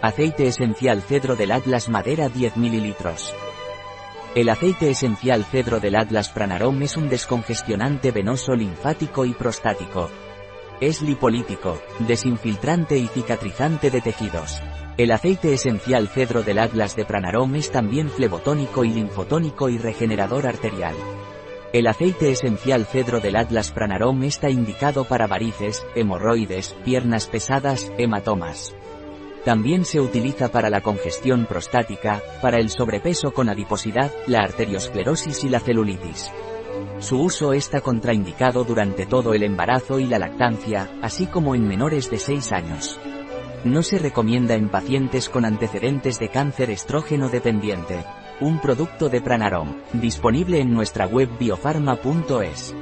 Aceite esencial cedro del Atlas Madera 10 ml. El aceite esencial cedro del Atlas Pranarom es un descongestionante venoso linfático y prostático. Es lipolítico, desinfiltrante y cicatrizante de tejidos. El aceite esencial cedro del Atlas de Pranarom es también flebotónico y linfotónico y regenerador arterial. El aceite esencial cedro del Atlas Pranarom está indicado para varices, hemorroides, piernas pesadas, hematomas. También se utiliza para la congestión prostática, para el sobrepeso con adiposidad, la arteriosclerosis y la celulitis. Su uso está contraindicado durante todo el embarazo y la lactancia, así como en menores de 6 años. No se recomienda en pacientes con antecedentes de cáncer estrógeno dependiente. Un producto de Pranarom, disponible en nuestra web biofarma.es.